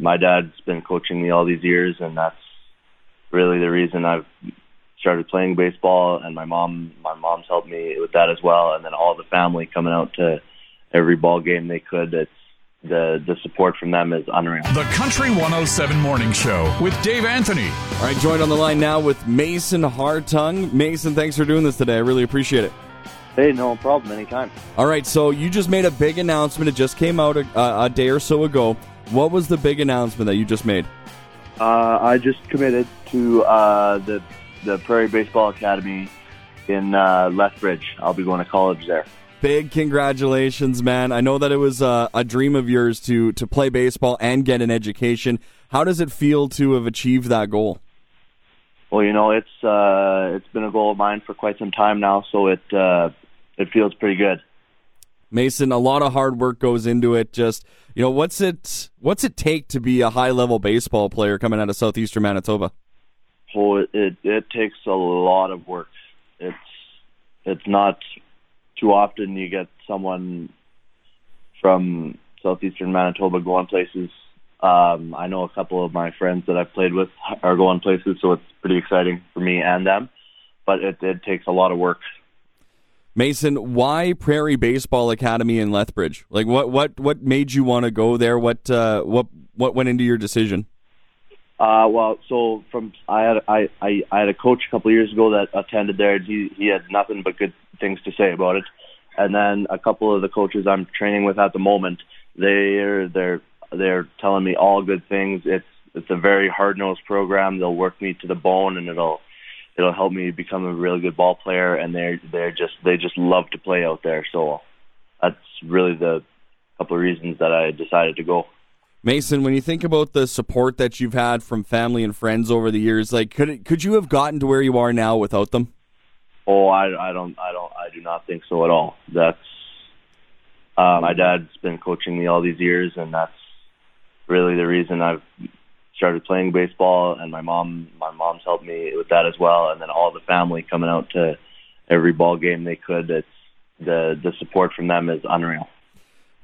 my dad's been coaching me all these years, and that's really the reason I've started playing baseball. And my mom, my mom's helped me with that as well. And then all the family coming out to every ball game they could. It's the the support from them is unreal. The Country 107 Morning Show with Dave Anthony. All right, joined on the line now with Mason Hartung. Mason, thanks for doing this today. I really appreciate it. Hey, no problem. Anytime. All right, so you just made a big announcement. It just came out a, a day or so ago. What was the big announcement that you just made? Uh, I just committed to uh, the the Prairie Baseball Academy in uh, Lethbridge. I'll be going to college there. Big congratulations, man! I know that it was uh, a dream of yours to to play baseball and get an education. How does it feel to have achieved that goal? Well, you know, it's uh, it's been a goal of mine for quite some time now, so it uh, it feels pretty good. Mason, a lot of hard work goes into it. Just you know, what's it what's it take to be a high level baseball player coming out of southeastern Manitoba? Oh, it, it it takes a lot of work. It's it's not too often you get someone from southeastern Manitoba going places. Um, I know a couple of my friends that I've played with are going places, so it's pretty exciting for me and them. But it, it takes a lot of work Mason, why Prairie Baseball Academy in Lethbridge? Like, what what what made you want to go there? What uh, what what went into your decision? Uh, well, so from I had I, I, I had a coach a couple of years ago that attended there. He he had nothing but good things to say about it. And then a couple of the coaches I'm training with at the moment, they're they're they're telling me all good things. It's it's a very hard nosed program. They'll work me to the bone, and it'll it'll help me become a really good ball player. And they're they're just they just love to play out there. So that's really the couple of reasons that I decided to go. Mason, when you think about the support that you've had from family and friends over the years, like could it, could you have gotten to where you are now without them? Oh, I, I don't, I don't, I do not think so at all. That's uh, my dad's been coaching me all these years, and that's really the reason I've started playing baseball, and my mom, my mom's helped me with that as well, and then all the family coming out to every ball game they could. It's the the support from them is unreal.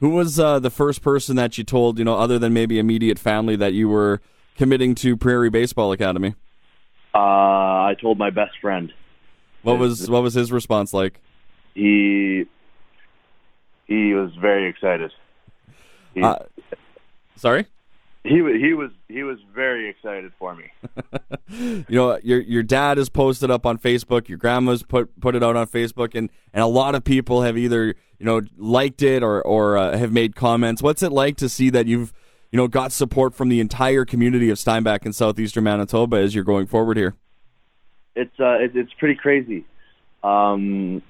Who was uh, the first person that you told, you know, other than maybe immediate family, that you were committing to Prairie Baseball Academy? Uh, I told my best friend. What was what was his response like? He he was very excited. He, uh, sorry. He was he was he was very excited for me. you know, your your dad has posted up on Facebook. Your grandma's put put it out on Facebook, and and a lot of people have either you know liked it or or uh, have made comments. What's it like to see that you've you know got support from the entire community of Steinbach in southeastern Manitoba as you're going forward here? It's uh it, it's pretty crazy. Um,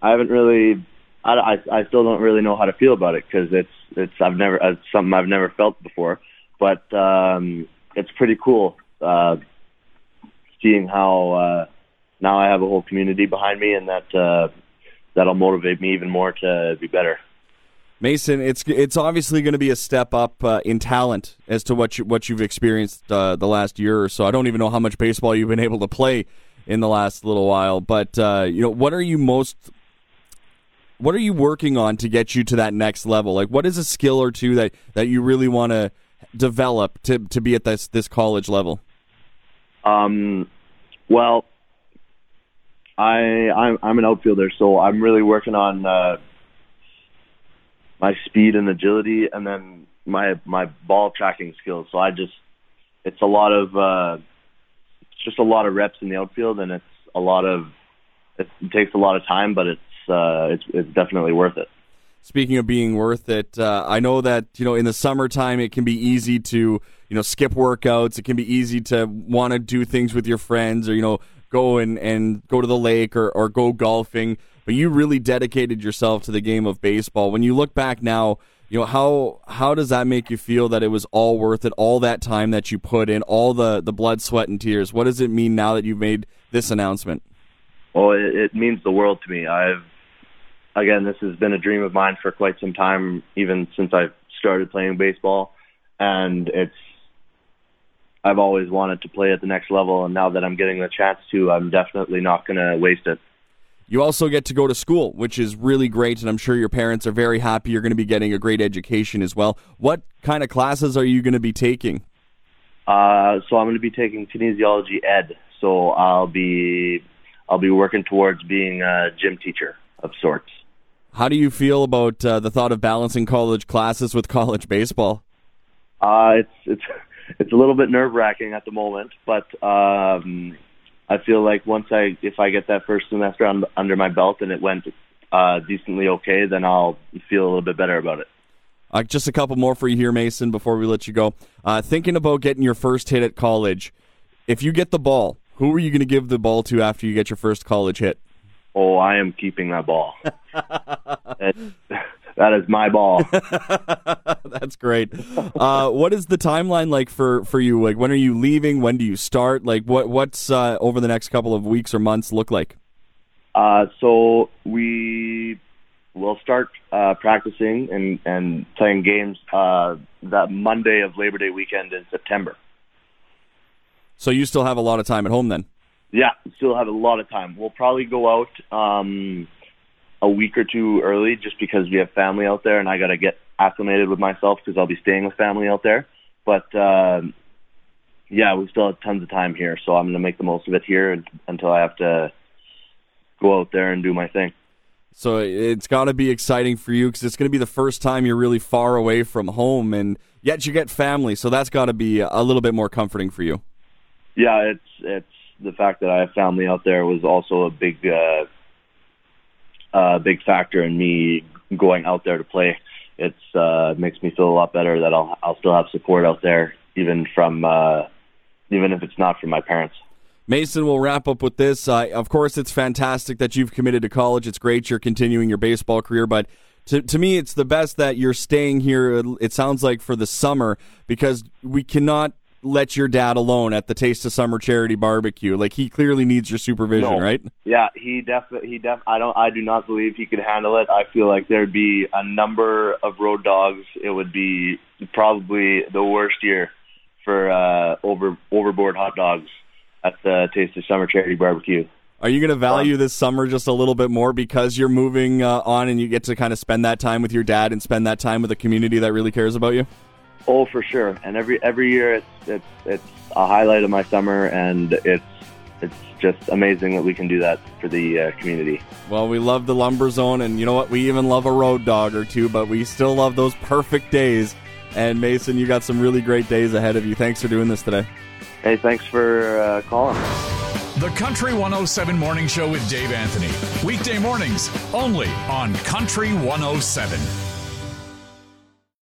I haven't really. I, I, still don't really know how to feel about it because it's it's I've never it's something I've never felt before but um, it's pretty cool uh, seeing how uh, now I have a whole community behind me, and that uh, that'll motivate me even more to be better. Mason, it's it's obviously going to be a step up uh, in talent as to what you, what you've experienced uh, the last year or so. I don't even know how much baseball you've been able to play in the last little while, but uh, you know, what are you most what are you working on to get you to that next level? Like, what is a skill or two that that you really want to develop to to be at this this college level? Um, well, I I'm, I'm an outfielder, so I'm really working on uh, my speed and agility, and then my my ball tracking skills. So I just it's a lot of uh, it's just a lot of reps in the outfield, and it's a lot of it takes a lot of time, but it's uh, it's it's definitely worth it. Speaking of being worth it, uh, I know that you know in the summertime it can be easy to you know skip workouts. It can be easy to want to do things with your friends, or you know go and, and go to the lake or, or go golfing. But you really dedicated yourself to the game of baseball. When you look back now, you know how how does that make you feel that it was all worth it? All that time that you put in, all the the blood, sweat, and tears. What does it mean now that you've made this announcement? Well, it, it means the world to me. I've again, this has been a dream of mine for quite some time, even since I started playing baseball. And it's, I've always wanted to play at the next level. And now that I'm getting the chance to, I'm definitely not going to waste it. You also get to go to school, which is really great, and I'm sure your parents are very happy you're going to be getting a great education as well. What kind of classes are you going to be taking? Uh, so I'm going to be taking kinesiology ed. So I'll be I'll be working towards being a gym teacher of sorts. How do you feel about uh, the thought of balancing college classes with college baseball? Uh, it's it's it's a little bit nerve wracking at the moment, but um, I feel like once I if I get that first semester on, under my belt and it went uh, decently okay, then I'll feel a little bit better about it. Uh, just a couple more for you here, Mason, before we let you go. Uh, thinking about getting your first hit at college, if you get the ball, who are you going to give the ball to after you get your first college hit? Oh, I am keeping that ball. that, that is my ball. That's great. Uh, what is the timeline like for, for you? Like, when are you leaving? When do you start? Like, what what's uh, over the next couple of weeks or months look like? Uh, so we will start uh, practicing and, and playing games uh, that Monday of Labor Day weekend in September. So you still have a lot of time at home then? Yeah, still have a lot of time. We'll probably go out um, a week or two early just because we have family out there and I got to get acclimated with myself because I'll be staying with family out there. But uh, yeah, we still have tons of time here, so I'm going to make the most of it here until I have to go out there and do my thing. So it's got to be exciting for you because it's going to be the first time you're really far away from home, and yet you get family. So that's got to be a little bit more comforting for you. Yeah, it's it's the fact that I have family out there was also a big uh, uh, big factor in me going out there to play. It's uh, makes me feel a lot better that I'll I'll still have support out there, even from uh, even if it's not from my parents. Mason, we'll wrap up with this. Uh, of course, it's fantastic that you've committed to college. It's great you're continuing your baseball career, but to, to me, it's the best that you're staying here, it sounds like, for the summer because we cannot let your dad alone at the Taste of Summer charity barbecue. Like he clearly needs your supervision, no. right? Yeah, he definitely he def I don't I do not believe he could handle it. I feel like there'd be a number of road dogs. It would be probably the worst year for uh over overboard hot dogs at the Taste of Summer charity barbecue. Are you going to value this summer just a little bit more because you're moving uh, on and you get to kind of spend that time with your dad and spend that time with a community that really cares about you? Oh, for sure. And every every year, it's it's it's a highlight of my summer, and it's it's just amazing that we can do that for the uh, community. Well, we love the lumber zone, and you know what? We even love a road dog or two, but we still love those perfect days. And Mason, you got some really great days ahead of you. Thanks for doing this today. Hey, thanks for uh, calling. The Country 107 Morning Show with Dave Anthony. Weekday mornings only on Country 107.